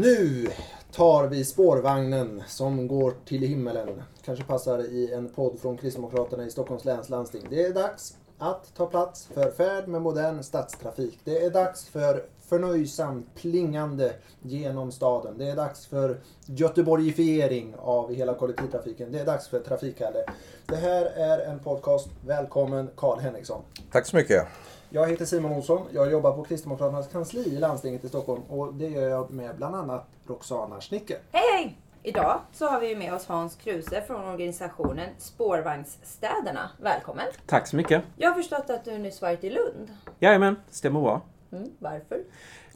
Nu tar vi spårvagnen som går till himmelen. Kanske passar i en podd från Kristdemokraterna i Stockholms läns landsting. Det är dags att ta plats för färd med modern stadstrafik. Det är dags för förnöjsamt plingande genom staden. Det är dags för göteborgifiering av hela kollektivtrafiken. Det är dags för Trafikkalle. Det här är en podcast. Välkommen Karl Henriksson. Tack så mycket. Jag heter Simon Olsson. Jag jobbar på Kristdemokraternas kansli i landstinget i Stockholm och det gör jag med bland annat Roxana Schnicker. Hej hej! Idag så har vi med oss Hans Kruse från organisationen Spårvagnsstäderna. Välkommen! Tack så mycket. Jag har förstått att du nyss varit i Lund. Jajamän, stämmer bra. Mm, varför?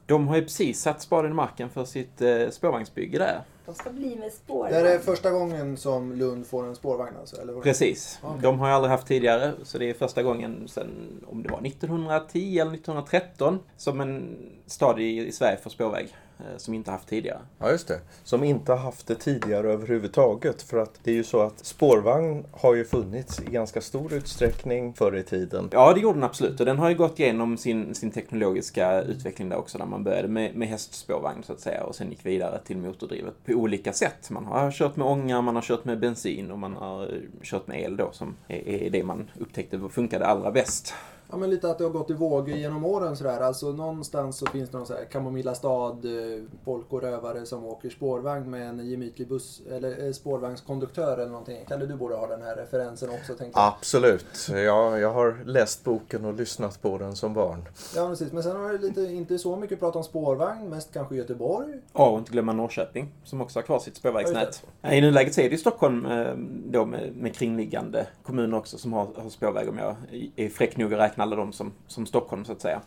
De har ju precis satt spaden i marken för sitt eh, spårvagnsbygge där. De ska bli med Det spårvagn. är första gången som Lund får en spårvagn alltså? Eller? Precis. Okej. De har ju aldrig haft tidigare, så det är första gången sedan, om det var 1910 eller 1913, som en stad i, i Sverige får spårväg. Eh, Som inte haft tidigare. Ja, just det. Som inte haft det tidigare överhuvudtaget. För att det är ju så att spårvagn har ju funnits i ganska stor utsträckning förr i tiden. Ja, det gjorde den absolut. Och den har ju gått igenom sin, sin teknologiska utveckling där också, där man började med, med hästspårvagn så att säga och sen gick vidare till motordrivet på olika sätt. Man har kört med ånga, man har kört med bensin och man har kört med el då som är, är det man upptäckte funkade allra bäst. Ja men lite att det har gått i vågor genom åren sådär. Alltså någonstans så finns det någon så här Kamomilla stad, eh, folk och rövare som åker spårvagn med en gemytlig buss eller eh, spårvagnskonduktör eller någonting. Kalle du borde ha den här referensen också tänkte jag. Absolut. Ja, jag har läst boken och lyssnat på den som barn. Ja precis. Men sen har det lite, inte så mycket prat om spårvagn, mest kanske Göteborg. Ja, och inte glömma Norrköping som också har kvar sitt spårvägsnät. I nuläget så är det Stockholm eh, då med, med kringliggande kommuner också som har, har spårväg om jag är fräck nog att räkna alla dem som, som Stockholm så att säga.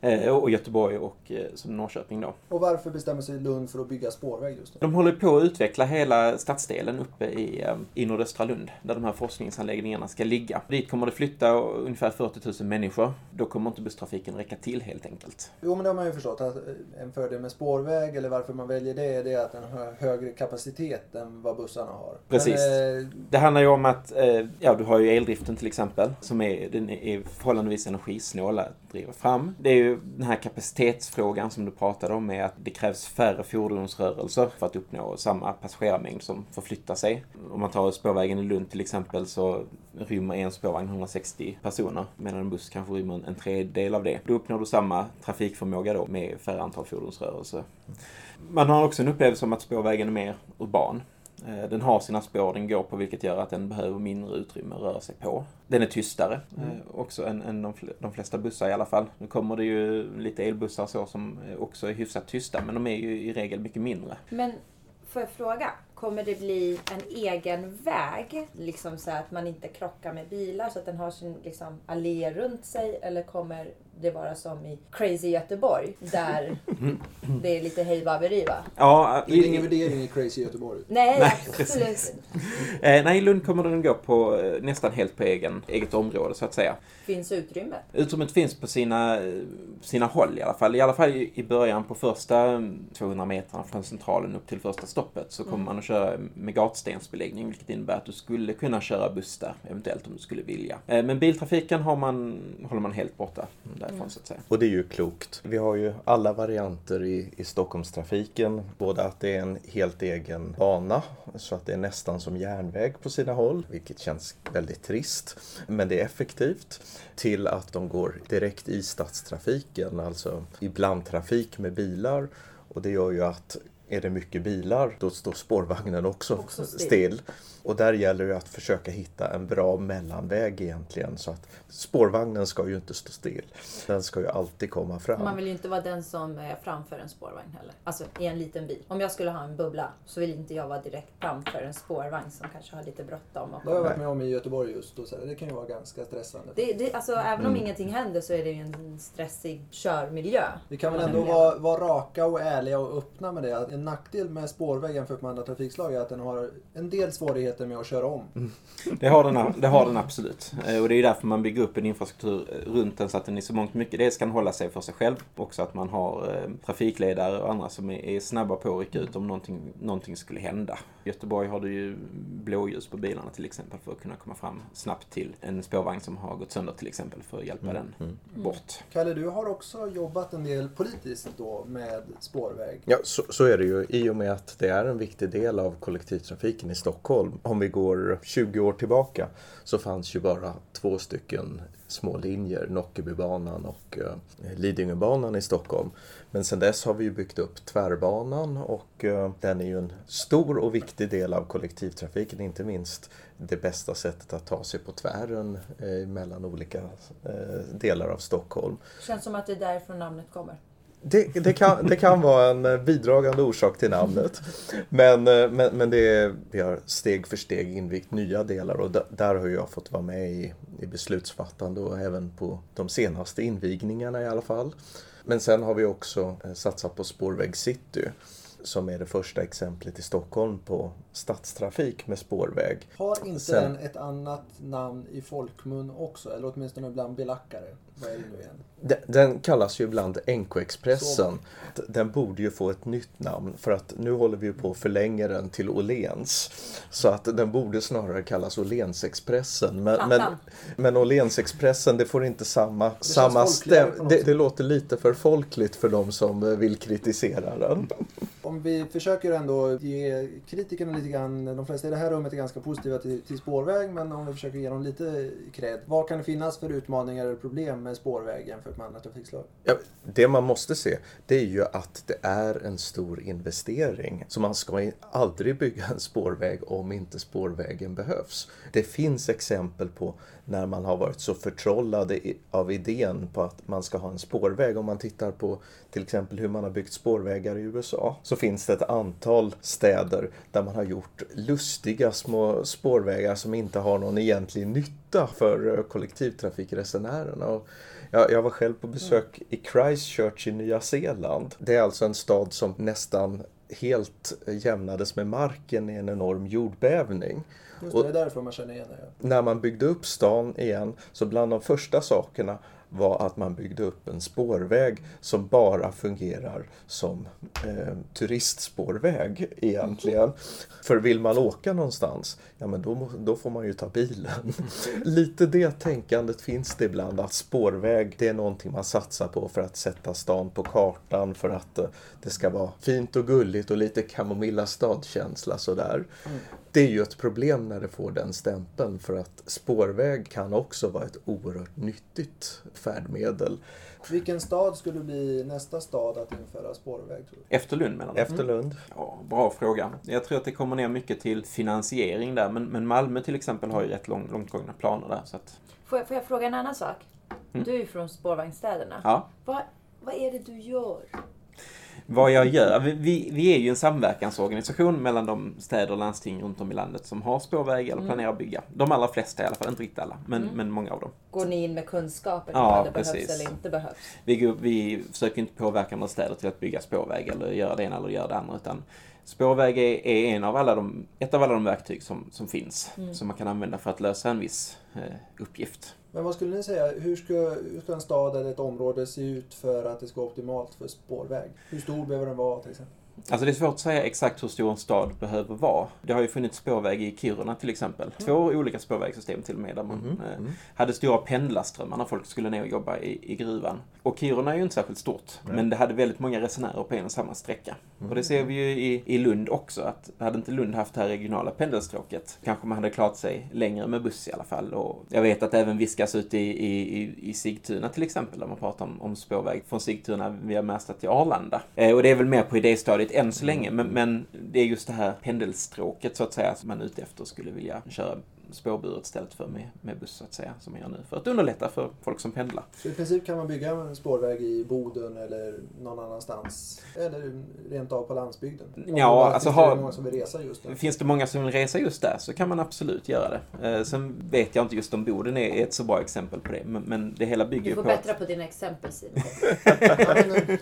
Eh, och Göteborg och eh, som Norrköping då. Och varför bestämmer sig Lund för att bygga spårväg just nu? De håller på att utveckla hela stadsdelen uppe i, eh, i nordöstra Lund, där de här forskningsanläggningarna ska ligga. Dit kommer det flytta ungefär 40 000 människor. Då kommer inte busstrafiken räcka till helt enkelt. Jo men det har man ju förstått att en fördel med spårväg eller varför man väljer det är det att den har högre kapacitet än vad bussarna har. Precis. Men, eh, Det handlar ju om att, eh, ja du har ju eldriften till exempel, som är, den är förhållandevis energisnål att driva fram. Det är ju den här kapacitetsfrågan som du pratade om, är att det krävs färre fordonsrörelser för att uppnå samma passagerarmängd som förflyttar sig. Om man tar spårvägen i Lund till exempel så rymmer en spårvagn 160 personer, medan en buss kanske rymmer en tredjedel av det. Då uppnår du samma trafikförmåga då med färre antal fordonsrörelser. Man har också en upplevelse om att spårvägen är mer urban. Eh, Den har sina spår den går på vilket gör att den behöver mindre utrymme att röra sig på. Den är tystare eh, också än, än de, fl- de flesta bussar i alla fall. Nu kommer det ju lite elbussar så som eh, också är hyfsat tysta men de är ju i regel mycket mindre. Men får jag fråga? Kommer det bli en egen väg? Liksom så att man inte krockar med bilar så att den har sin liksom, allé runt sig? Eller kommer det vara som i Crazy Göteborg där det är lite hej baberi va? Ja, det är ingen värdering i Crazy Göteborg. Nej, Nej, absolut precis. eh, nej, i Lund kommer den gå på eh, nästan helt på egen, eget område så att säga. Finns utrymme. Utrymmet finns på sina, sina håll i alla fall. I alla fall i i början på första 200 metrarna från centralen upp till första stoppet så kommer man att köra med gatstensbeläggning vilket innebär att du skulle kunna köra buss där eventuellt om du skulle vilja. Eh, Men biltrafiken har man, håller man helt borta därifrån så att säga. Och det är ju klokt. Vi har ju alla varianter i, i Stockholmstrafiken. Både att det är en helt egen bana, så att det är nästan som järnväg på sina håll, vilket känns väldigt trist. Men det är effektivt. Till att de går direkt i stadstrafiken, alltså i blandtrafik med bilar. Och det gör ju att är det mycket bilar, då står spårvagnen också, Också still. still. Och där gäller det att försöka hitta en bra mellanväg egentligen. Så att spårvagnen ska ju inte stå still. Den ska ju alltid komma fram. Man vill ju inte vara den som är framför en spårvagn heller. Alltså i en liten bil. Om jag skulle ha en bubbla så vill inte jag vara direkt framför en spårvagn som kanske har lite bråttom. och Det har jag varit med om i Göteborg just och så det kan ju vara ganska stressande. Det, det, alltså, även om ingenting händer så är det ju en stressig körmiljö. Vi kan väl Man ändå vara, vara raka och ärliga och öppna med det. Att En nackdel med spårväg jämfört med andra trafikslag är att den har en del svårigheter med att köra om. Det har, den, det har den absolut. Eh, Och det är därför man bygger upp en infrastruktur eh, runt den så att den i så mångt mycket dels kan hålla sig för sig själv. Också att man har eh, trafikledare och andra som är, snabba på att rycka ut om någonting, någonting skulle hända. I Göteborg har du ju blåljus på bilarna till exempel för att kunna komma fram snabbt till en spårvagn som har gått sönder till exempel för att hjälpa den bort. Kalle, du har också jobbat en del politiskt då med spårväg. Ja, så, så är det ju i och med att det är en viktig del av kollektivtrafiken i Stockholm. Om vi går 20 år tillbaka så fanns ju bara två stycken små linjer, Nockebybanan och eh, Lidingöbanan i Stockholm. Men sedan dess har vi ju byggt upp Tvärbanan och eh, den är ju en stor och viktig del av kollektivtrafiken, inte minst det bästa sättet att ta sig på tvären eh, mellan olika delar av Stockholm. Känns som att det är därifrån namnet kommer. Det, det, kan, det kan vara en eh, bidragande orsak till namnet. Men, eh, men, men det är, vi har steg för steg invigt nya delar och där, har jag fått vara med i, i beslutsfattande och även på de senaste invigningarna i alla fall. Men sen har vi också eh, satsat på Spårväg City som är det första exemplet i Stockholm på stadstrafik med spårväg. Har inte Sen- den ett annat namn i folkmun också? Eller åtminstone bland belackare? Vad är det nu igen? Den, den kallas ju ibland NK-Expressen. Den borde ju få ett nytt namn för att nu håller vi på att förlänga den till Åhléns. Så att den borde snarare kallas Åhlénsexpressen. Men, men, Plattan. men Åhlénsexpressen det får inte samma, samma stäm... Det, det låter lite för folkligt för de som vill kritisera den. Om vi försöker ändå ge kritikerna lite grann, de flesta i det här rummet är ganska positiva till, till spårväg, men om vi försöker ge dem lite cred. Vad kan det finnas för utmaningar eller problem med spårväg jämfört med andra trafikslag? Ja, det man måste se det är ju att det är en stor investering. Så man ska aldrig bygga en spårväg om inte spårvägen behövs. Det finns exempel på när man har varit så förtrollade i- av idén på att man ska ha en spårväg. Om man tittar på till exempel hur man har byggt spårvägar i USA så finns det ett antal städer där man har gjort lustiga små spårvägar som inte har någon egentlig nytta för eh, kollektivtrafikresenärerna. Och jag, jag var själv på besök i Christchurch i Nya Zeeland. Det är alltså en stad som nästan helt jämnades med marken i en enorm jordbävning. Just Och- det, är därför man känner igen det. När man byggde upp stan igen så bland de första sakerna var att man byggde upp en spårväg som bara fungerar som eh, turistspårväg egentligen. För vill man åka någonstans, ja men då, då får man ju ta bilen. Lite det tänkandet finns det ibland att spårväg det är någonting man satsar på för att sätta stan på kartan för att eh, det ska vara fint och gulligt och lite Kamomilla stadkänsla sådär. Det är ju ett problem när det får den stämpeln för att spårväg kan också vara ett oerhört nyttigt färdmedel. Vilken stad skulle bli nästa stad att införa spårväg tror du? Efter Lund menar du? Efter Lund. Ja, bra fråga. Jag tror att det kommer ner mycket till finansiering där, men, men Malmö till exempel har ju rätt lång, långtgångna planer där. Så att, Får jag, får jag fråga en annan sak? Mm. Du är ju från spårvagnsstäderna. ja. Vad, vad är det du gör? Vad jag gör? Vi- Vi, är ju en samverkansorganisation mellan de städer och landsting runt om i landet som har spårväg eller planerar att bygga. De allra flesta i alla fall, inte riktigt alla, men, men många av dem. Går ni in med kunskapen om Ja, det behövs precis. eller inte behövs? Vi, går- vi försöker inte påverka andra städer till att bygga spårväg eller göra det ena eller göra det andra. Utan spårväg är, är en av alla de, ett av alla de verktyg som, som finns. Som man kan använda för att lösa en viss eh, uppgift. Men vad skulle ni säga, hur ska, hur ska en stad eller ett område se ut för att det ska vara optimalt för spårväg? Hur stor behöver den vara till exempel? Alltså det är svårt att säga exakt hur stor en stad behöver vara. Det har ju funnits spårväg i Kiruna till exempel. Två olika spårvägssystem till och med där man eh, mm. hade stora pendlarströmmar när folk skulle ner och jobba i, i gruvan. Och Kiruna är ju inte särskilt stort, Nej. men det hade väldigt många resenärer på en och samma sträcka. Mm. Och det ser vi ju i, i Lund också, att hade inte Lund haft det här regionala pendelstråket kanske man hade klarat sig längre med buss i alla fall. Och jag vet att det även viskas ut i, i, i, i Sigtuna till exempel, där man pratar om, om spårväg från Sigtuna via Märsta till Arlanda. Eh, och det är väl mer på idéstadiet än så länge, men, men det är just det här pendelstråket så att säga som man är ute efter skulle vilja köra spårburet istället för med, med buss så att säga, som man gör nu. För att underlätta för folk som pendlar. Så i princip kan man bygga en spårväg i Boden eller någon annanstans. Eller rent av på landsbygden. Ja, alltså finns har- många som vill resa just där. Finns det många som vill resa just där så kan man absolut göra det. Eh, sen vet jag inte just om Boden är ett så bra exempel på det, men, men det hela bygger Du ju får på bättra att... på dina exempel Simon.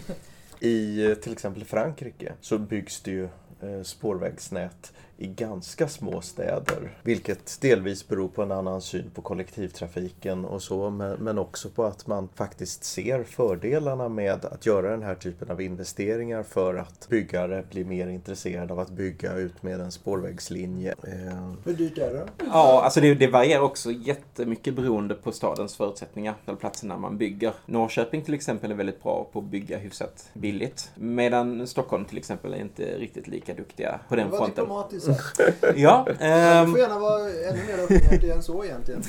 I eh, till exempel Frankrike så byggs det ju eh, spårvägsnät i ganska små städer. Vilket delvis beror på en annan syn på kollektivtrafiken och så men, också på att man faktiskt ser fördelarna med att göra den här typen av investeringar för att byggare blir mer intresserade av att bygga ut med en spårvägslinje. Eh, Hur dyrt är det? Ja, alltså det, det varierar också jättemycket beroende på stadens förutsättningar, eller platserna man bygger. Norrköping till exempel är väldigt bra på att bygga hyfsat billigt. Medan Stockholm till exempel är inte riktigt lika duktiga på den fronten. Sagt. Ja, ehm, får gärna vara ännu mer öppenhjärtig än så egentligen.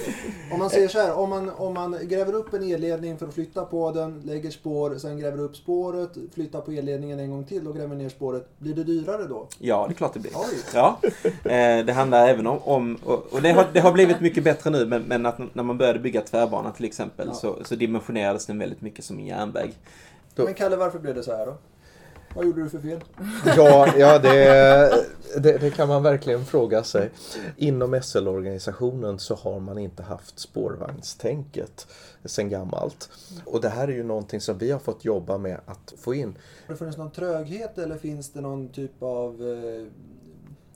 Om man säger så här, om man, om man gräver upp en elledning för att flytta på den, lägger spår, sen gräver upp spåret, flyttar på elledningen en gång till och gräver ner spåret. Blir det dyrare då? ja, det är klart det blir. Oj. Ja, eh, det handlar även om, om och och det har, det har blivit mycket bättre nu, men, men att när man började bygga tvärbana till exempel Ja. så, så dimensionerades den väldigt mycket som en järnväg. Då- Men Kalle, varför blev det så här då? Vad gjorde du för fel? Ja, ja det, det, det kan man verkligen fråga sig. Inom SL-organisationen så har man inte haft spårvagnstänket sedan gammalt. Och det här är ju någonting som vi har fått jobba med att få in. Har det funnits någon tröghet eller finns det någon typ av eh,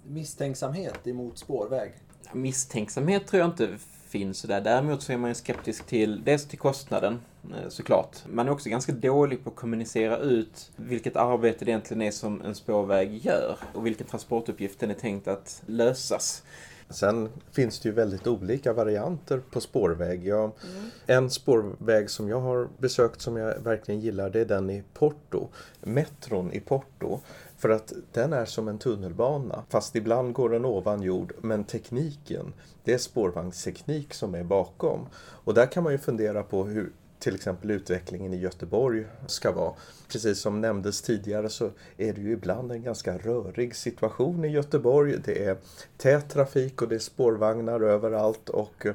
misstänksamhet emot spårväg? Misstänksamhet tror jag inte finns där. Däremot så är man ju skeptisk till, dels till kostnaden eh, såklart. Man är också ganska dålig på att kommunicera ut vilket arbete det egentligen är som en spårväg gör och vilken transportuppgift den är tänkt att lösas. Sen finns det ju väldigt olika varianter på spårväg. Jag, En spårväg som jag har besökt som jag verkligen gillar det är den i Porto. Metron i Porto. För att den är som en tunnelbana. Fast ibland går den ovan jord. Men tekniken, det är spårvagnsteknik som är bakom. Och där kan man ju fundera på hur till exempel utvecklingen i Göteborg ska vara. Precis som nämndes tidigare så är det ju ibland en ganska rörig situation i Göteborg. Det är tät trafik och det är spårvagnar överallt och eh,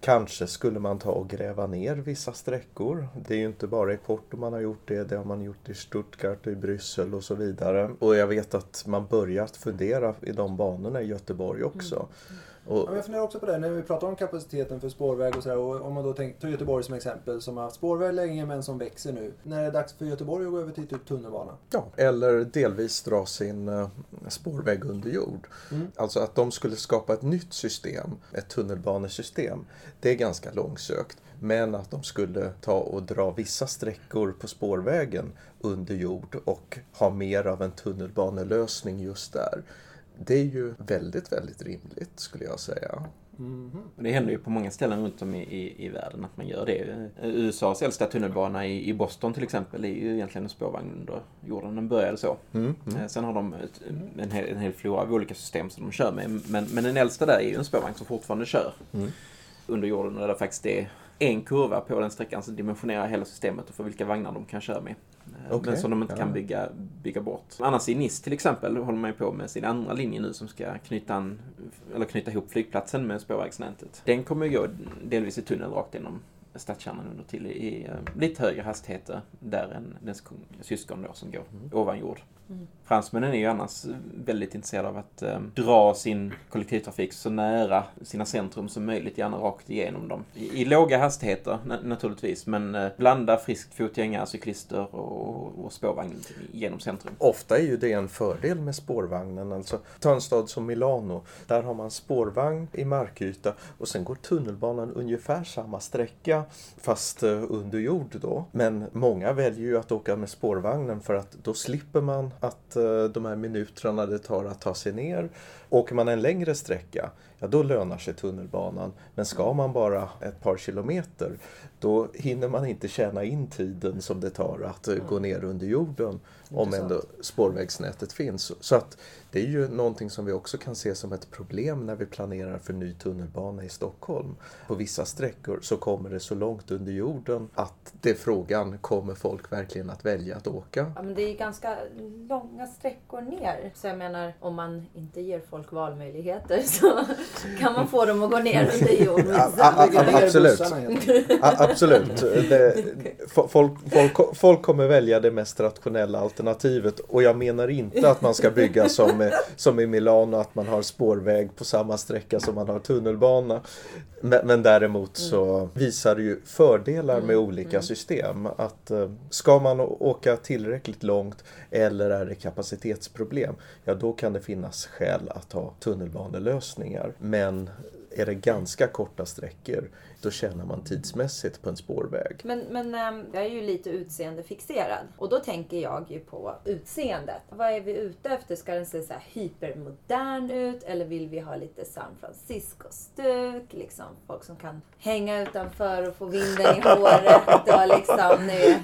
kanske skulle man ta och gräva ner vissa sträckor. Det är ju inte bara i Porto man har gjort det, det har man gjort i Stuttgart och i Bryssel och så vidare. Och jag vet att man börjat fundera i de banorna i Göteborg också. Mm. Och, men jag funderar också på det när vi pratar om kapaciteten för spårväg och sådär. Om man då tänker, tar Göteborg som exempel som har haft spårväg länge men som växer nu. När är det dags för Göteborg att gå över till typ tunnelbana? ja, eller delvis dra sin eh, spårväg under jord. Mm. Alltså att de skulle skapa ett nytt system, ett tunnelbanesystem, det är ganska långsökt. Men att de skulle ta och dra vissa sträckor på spårvägen under jord och ha mer av en tunnelbanelösning just där. Det är ju väldigt, väldigt rimligt skulle jag säga. Mhm. Och det händer ju på många ställen runt om i, i, i världen att man gör det. USAs äldsta tunnelbana i, i Boston till exempel är ju egentligen en spårvagn under jorden. Den började så. Mm, mm. Eh, Sen har de ett, en, hel, en hel flora av olika system som de kör med. Men, men den äldsta där är ju en spårvagn som fortfarande kör Mm. under jorden. Där det faktiskt är en kurva på den sträckan som dimensionerar hela systemet och för vilka vagnar de kan köra med. Eh, Okej, Men som de inte kan bygga, bygga bort. Annars i Nice till exempel håller man ju på med sin andra linje nu som ska knyta, an, eller knyta ihop flygplatsen med spårvägsnätet. Den kommer ju gå delvis i tunnel rakt genom stadskärnan under till i eh, lite högre hastigheter där än dess kon- syskon då som går ovan jord. Mm. Fransmännen är ju annars väldigt intresserade av att eh, dra sin kollektivtrafik så nära sina centrum som möjligt, gärna rakt igenom dem. I, i låga hastigheter na- naturligtvis, men eh, blanda friskt fotgängare, cyklister och, och spårvagn genom centrum. Ofta är ju det en fördel med spårvagnen. Alltså, ta en stad som Milano. Där har man spårvagn i markyta och sen går tunnelbanan ungefär samma sträcka fast eh, under jord då. Men många väljer ju att åka med spårvagnen för att då slipper man att eh, de här minuterna det tar att ta sig ner. Åker man en längre sträcka, ja då lönar sig tunnelbanan. Men ska man bara ett par kilometer, då hinner man inte tjäna in tiden som det tar att eh, gå ner under jorden om ändå spårvägsnätet finns. Så att det är ju någonting som vi också kan se som ett problem när vi planerar för ny tunnelbana i Stockholm. På vissa sträckor så kommer det så långt under jorden att det är frågan, kommer folk verkligen att välja att åka? Ja, men det är ganska långa sträckor ner. Så jag menar, om man inte ger folk valmöjligheter så kan man få dem att gå ner under jord. Ja, ja, Lägga ner absolut. absolut. Det, folk, folk, folk kommer välja det mest rationella alternativet och jag menar inte att man ska bygga som som, i Milano att man har spårväg på samma sträcka som man har tunnelbana. Men, men däremot så visar det ju fördelar med olika system. Att eh, ska man åka tillräckligt långt eller är det kapacitetsproblem, ja då kan det finnas skäl att ha tunnelbanelösningar. Men är det ganska korta sträckor, då tjänar man tidsmässigt på en spårväg. Men, men ehm, jag är ju lite utseendefixerad. Och då tänker jag ju på utseendet. Vad är vi ute efter? Ska den se så här hypermodern ut? Eller vill vi ha lite San Francisco-stuk? Liksom folk som kan hänga utanför och få vinden i håret. Och liksom, nu.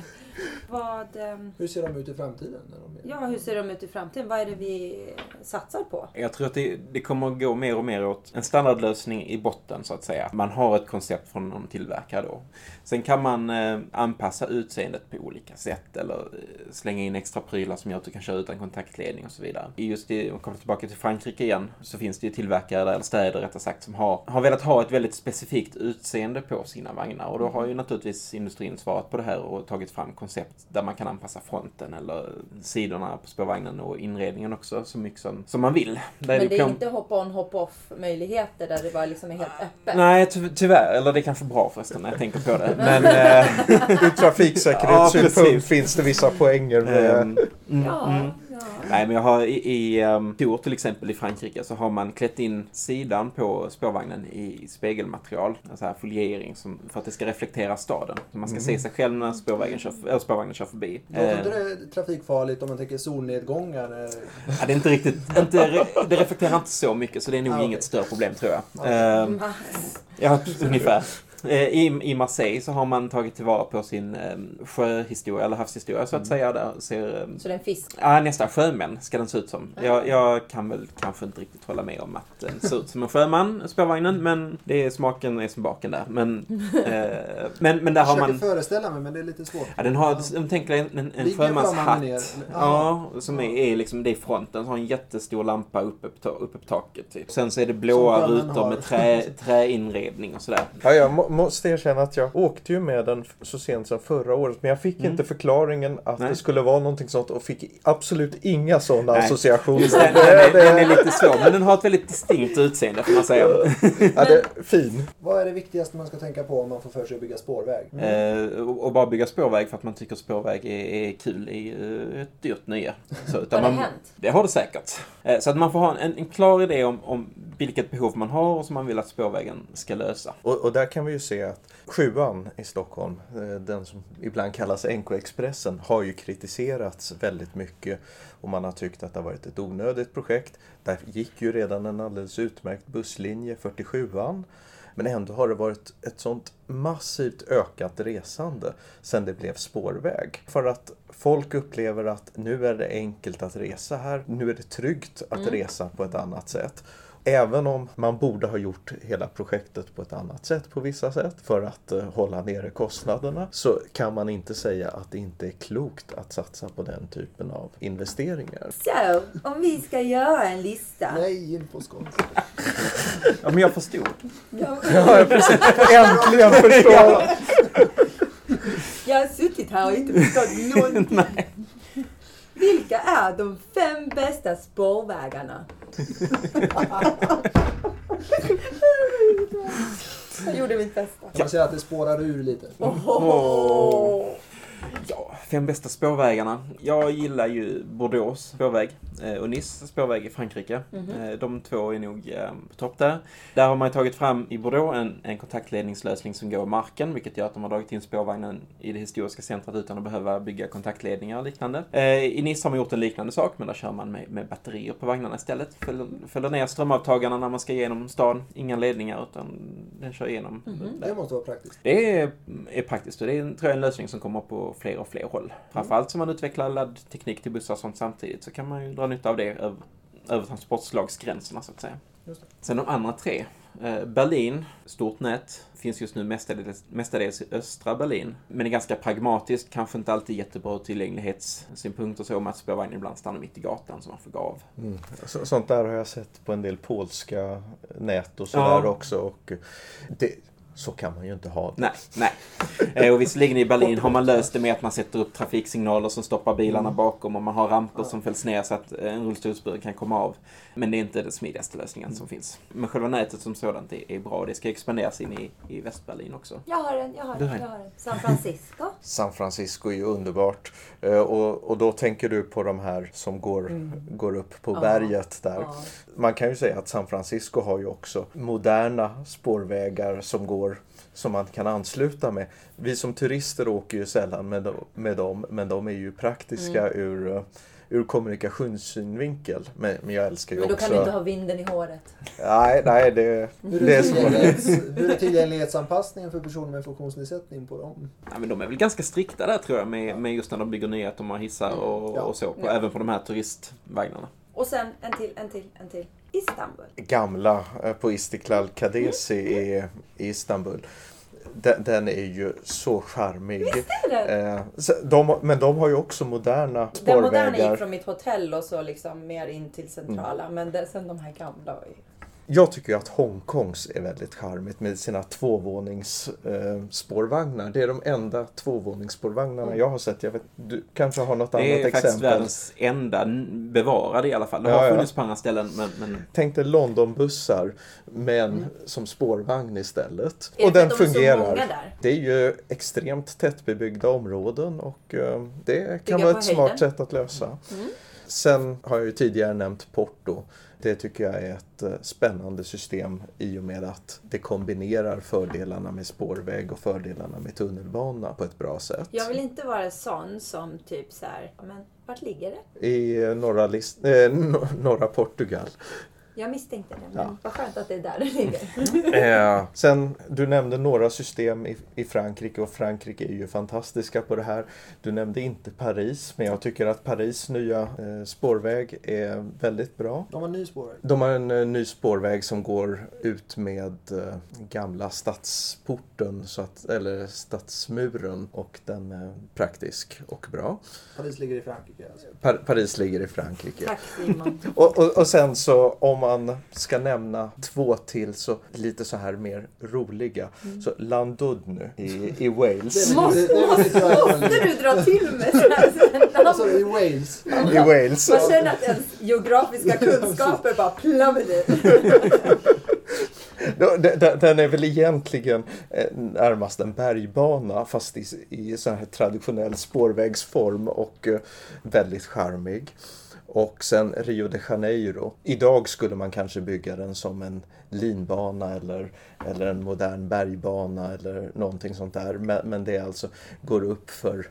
Vad, ehm, Hur ser de ut i framtiden? När de är... ja, hur ser de ut i framtiden? Vad är det vi satsar på? Jag tror att det, det kommer att gå mer och mer åt en standardlösning i botten så att säga. Man har ett koncept från någon tillverkare då. Sen kan man eh, anpassa utseendet på olika sätt eller eh, slänga in extra prylar som gör att du kan köra utan kontaktledning och så vidare. I Just i, om vi kommer tillbaka till Frankrike igen, så finns det ju tillverkare, där, eller städer rättare sagt, som har, har velat ha ett väldigt specifikt utseende på sina vagnar. Och då har ju naturligtvis industrin svarat på det här och tagit fram koncept där man kan anpassa fronten eller sidorna på spårvagnen och inredningen också så mycket som, som man vill. Där Men det är plom- inte hop-on, hop-off möjligheter där det bara liksom är helt öppet. Nej, ty tyvärr. Eller det är kanske bra förresten när jag tänker på det. Men... eh, Ur trafiksäkerhetssynpunkt Ja, finns det vissa poänger med ehm, mm, Ja, mm. Nej, men jag har i, i um, till exempel i Frankrike så har man klätt in sidan på spårvagnen i spegelmaterial. Så här foliering som, för att det ska reflektera staden. Så man ska se sig själv när spårvägen kör, eller spårvagnen kör förbi. Låter Eh, inte det trafikfarligt om man tänker solnedgångar? när- ja, det är inte riktigt, inte, det reflekterar inte så mycket så det är nog Ah, okej. inget större problem tror jag. Ja. Ehm, Max. Ja, ungefär. Eh, I, I Marseille så har man tagit tillvara på sin eh, sjöhistoria, eller havshistoria så att säga. Där ser, eh, Så det är en fisk. Ja, nästan sjömän ska den se ut som. Jag, jag kan väl kanske inte riktigt hålla med om att den ser ut som en sjöman, spårvagnen, men det är smaken är som baken där. Men, eh, men, men där Jag har försöker man... föreställa mig men det är lite svårt. Ja, den har, de tänker en, en, en sjömanshatt. Ja, som är, är liksom, det är fronten. Så har en jättestor lampa uppe på, uppe på taket. Typ. Sen så är det blåa rutor har. med trä, träinredning och sådär. Ja, jag må, måste erkänna att jag åkte ju med den så sent som förra året. Men jag fick Mm. inte förklaringen att Nej. det skulle vara någonting sånt och fick absolut inga sådana Nej. associationer. Just den, den, är, den är lite svår, men den har ett väldigt distinkt utseende får man säga. Ja, det är fin. Vad är det viktigaste man ska tänka på om man får för sig att bygga spårväg? Eh, och och bara bygga spårväg för att man tycker spårväg är, är kul är eh, ett dyrt nöje. Så, Har det man, hänt? Det har det säkert. Eh, så att man får ha en, en klar idé om, om vilket behov man har och som man vill att spårvägen ska lösa. Och, och där kan vi ju se att sjuan i Stockholm, eh, den som ibland kallas NK-expressen, har ju kritiserats väldigt mycket. Och man har tyckt att det har varit ett onödigt projekt. Där gick ju redan en alldeles utmärkt busslinje, 47an. Men ändå har det varit ett sånt massivt ökat resande sedan det blev spårväg. För att folk upplever att nu är det enkelt att resa här. Nu är det tryggt att resa på ett annat sätt. Även om man borde ha gjort hela projektet på ett annat sätt på vissa sätt för att eh, hålla nere kostnaderna så kan man inte säga att det inte är klokt att satsa på den typen av investeringar. Så, om vi ska göra en lista. Nej, in på skott. Ja, men jag förstod. Ja, Ja, precis. Äntligen förstår jag! jag har suttit här och inte förstått någonting. Vilka är de fem bästa spårvägarna? Jag gjorde mitt bästa. Kan man säga att det spårar ur lite? Åh. Ja, fem bästa spårvägarna. Jag gillar ju Bordeaux spårväg eh, och Nice spårväg i Frankrike. Eh, De två är nog eh, på topp där. Där har man ju tagit fram i Bordeaux en, en kontaktledningslösning som går i marken, vilket gör att de har dragit in spårvagnen i det historiska centret utan att behöva bygga kontaktledningar och liknande. I Nice har man gjort en liknande sak, men där kör man med, med batterier på vagnarna istället. Fäller, fäller ner strömavtagarna när man ska igenom stan. Inga ledningar, utan den kör igenom. där. Det måste vara praktiskt. Det är, är praktiskt och det är en, tror jag, en lösning som kommer på fler och fler håll. Framförallt som man utvecklar laddteknik till bussar och sånt samtidigt så kan man ju dra nytta av det över, över transportslagsgränserna så att säga. Sen de andra tre. Eh, Berlin, stort nät, finns just nu mestadels, mestadels i östra Berlin. Men är ganska pragmatiskt, kanske inte alltid jättebra tillgänglighetssynpunkt och så med att spårvagnen ibland stannar mitt i gatan så man får gå av. Mm. Så, sånt där har jag sett på en del polska nät och sådär Ja. också. Och det, Så kan man ju inte ha det. Nej, nej. Eh, Och visserligen i Berlin har man löst det med att man sätter upp trafiksignaler som stoppar bilarna bakom och man har ramper som fälls ner så att eh, en rullstolsburen kan komma av. Men det är inte den smidigaste lösningen som finns. Men själva nätet som sådant är, är bra och det ska expanderas in i, i Västberlin också. Jag har en, jag har en, jag har en. San Francisco. San Francisco är ju underbart. Eh, Och, och då tänker du på de här som går, går upp på Ja. berget där. Ja. Man kan ju säga att San Francisco har ju också moderna spårvägar som går som man kan ansluta med. Vi som turister åker ju sällan med, dem- med dem, men de är ju praktiska Mm. ur, eh, ur kommunikationssynvinkel. Men, men jag älskar ju Men då också... kan du inte ha vinden i håret. Nej, nej det, Hur det är, svårt. hur är tillgänglighetsanpassningen för personer med funktionsnedsättning på dem? Ja, men de är väl ganska strikta där tror jag med, med just när de bygger nya att de har hissar och, Ja. och så. På, Ja. Även på de här turistvagnarna. Och sen en till, en till, en till. Istanbul. gamla eh, på Istiklal Kadesi i, i Istanbul. Den, den är ju så charmig. är den? Eh, de, men de har ju också moderna Den moderna gick spårvägar. från mitt hotell och så liksom mer in till centrala. Mm. Men det, sen de här gamla var ju... Jag tycker ju att Hongkongs är väldigt charmigt med sina tvåvåningsspårvagnar. Eh, det är de enda tvåvåningsspårvagnarna jag har sett. Jag vet, du kanske har något Det är annat faktiskt exempel? världens enda bevarade i alla fall. Det Ja, har ja. funnits på andra ställen men, men Tänk dig Londonbussar men som spårvagn istället. Mm. Är och den de fungerar. Det är ju extremt tättbebyggda områden och eh, det kan Bygga vara ett smart sätt att lösa. Mm. Sen har jag ju tidigare nämnt Porto. Det tycker jag är ett eh, spännande system i och med att det kombinerar fördelarna med spårväg och fördelarna med tunnelbana på ett bra sätt. Jag vill inte vara sån som typ så här, men vart ligger det? I eh, norra, list- no- norra Portugal. Jag misstänkte det, men Ja. vad skönt att det är där det ligger. Eh, sen, du nämnde några system i, i Frankrike och Frankrike är ju fantastiska på det här. Du nämnde inte Paris, men jag tycker att Paris nya eh, spårväg är väldigt bra. De har ny spårväg. De har en eh, ny spårväg som går ut med eh, gamla stadsporten, så att, eller stadsmuren och den är praktisk och bra. Paris ligger i Frankrike alltså. Par Paris ligger i Frankrike. Tack Simon. Och, och, och sen så om man ska nämna två till så lite så här mer roliga. Så Landudnu i, i Wales. Måste, du dra till med Alltså i Wales. I Wales. Man känner att ens geografiska kunskaper bara de- Den är väl egentligen eh, närmast en bergbana fast i, i sån här traditionell spårvägsform och eh, väldigt charmig. Och sen Rio de Janeiro. Idag skulle man kanske bygga den som en linbana eller, eller en modern bergbana eller någonting sånt där. Men, men det alltså går upp för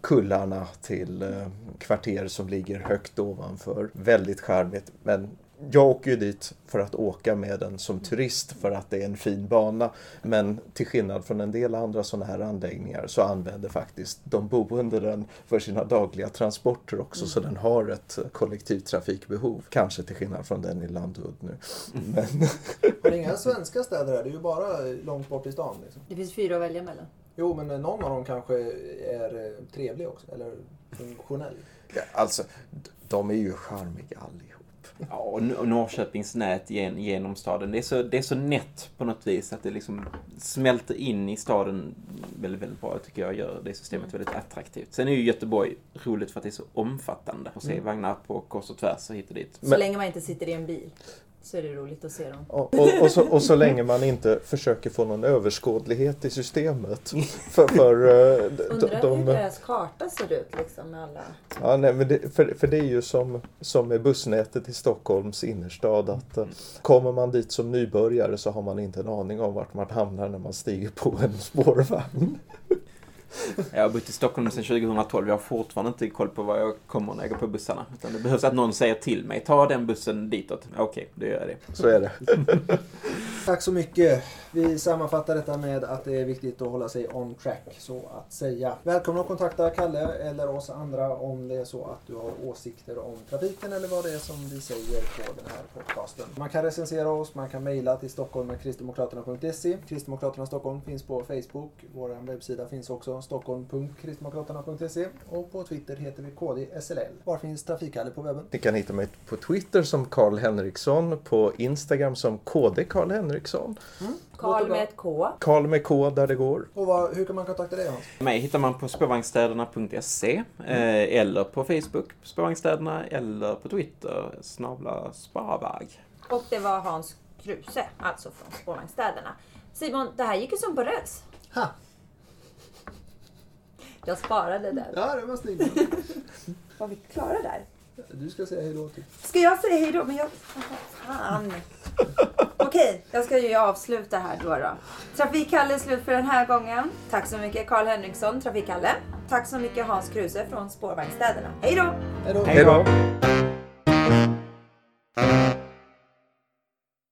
kullarna till eh, kvarter som ligger högt ovanför. Väldigt charmigt. Men jag åker ju dit för att åka med den som turist för att det är en fin bana. Men till skillnad från en del andra sådana här anläggningar så använder faktiskt de boende den för sina dagliga transporter också. Så den har ett eh, kollektivtrafikbehov. Kanske till skillnad från den i Landud nu. Men Har ni inga svenska städer här? Det är ju bara långt bort i stan. Liksom. Det finns fyra att välja mellan. Jo, men någon av dem kanske är eh, trevlig också. Eller funktionell. ja, alltså, de är ju charmiga allihop. Ja, och Norrköpings nät gen, genom staden. Det är, så, det är så nätt på något vis att det liksom smälter in i staden väldigt, väldigt bra. tycker jag gör det systemet väldigt attraktivt. Sen är ju Göteborg roligt för att det är så omfattande. Att se vagnar på kors och tvärs och hit och dit. Så Men- länge man inte sitter i en bil så är det roligt att se dem. Och, och, och, så, och så länge man inte försöker få någon överskådlighet i systemet. För, för eh, Undrar de, hur deras karta ser ut liksom med alla... ja, nej, men det, för, för det är ju som, som med bussnätet i Stockholms innerstad att eh, kommer man dit som nybörjare så har man inte en aning om vart man hamnar när man stiger på en spårvagn. Jag har bott i Stockholm sedan 2012. Jag har fortfarande inte koll på var jag kommer när jag går på bussarna. Utan det behövs att någon säger till mig, ta den bussen ditåt. Okej, då gör jag det. Så är det. Tack så mycket. Vi sammanfattar detta med att det är viktigt att hålla sig on track, så att säga. Välkommen att kontakta Kalle eller oss andra om det är så att du har åsikter om trafiken eller vad det är som vi säger på den här podcasten. Man kan recensera oss, man kan mejla till stockholmkristdemokraterna.se. Kristdemokraterna Stockholm finns på Facebook. Vår webbsida finns också. stockholm.kristdemokraterna.se och på Twitter heter vi KDSLL. Var finns Trafikkalle på webben? Ni kan hitta mig på Twitter som Karl Henriksson, på Instagram som KD Karl Henriksson. Karl med ett K. Karl med K där det går. Och vad, hur kan man kontakta dig Hans? Mig hittar man på spårvagnsstäderna.se eh, eller på Facebook, spårvagnsstäderna, eller på Twitter, snabla sparvag. Och det var Hans Kruse, alltså från Spårvagnsstäderna. Simon, det här gick ju som på räls. Ha! Jag sparade den. Ja, det var snyggt. Var vi klara där? Du ska säga hejdå till. Ska jag säga hejdå? Men jag... Fan. Okej, jag ska ju avsluta här då. då. Trafikhalle är slut för den här gången. Tack så mycket Karl Henriksson, Trafikhalle. Tack så mycket Hans Kruse från Spårvagnsstäderna. Hejdå! Hejdå! Hej då!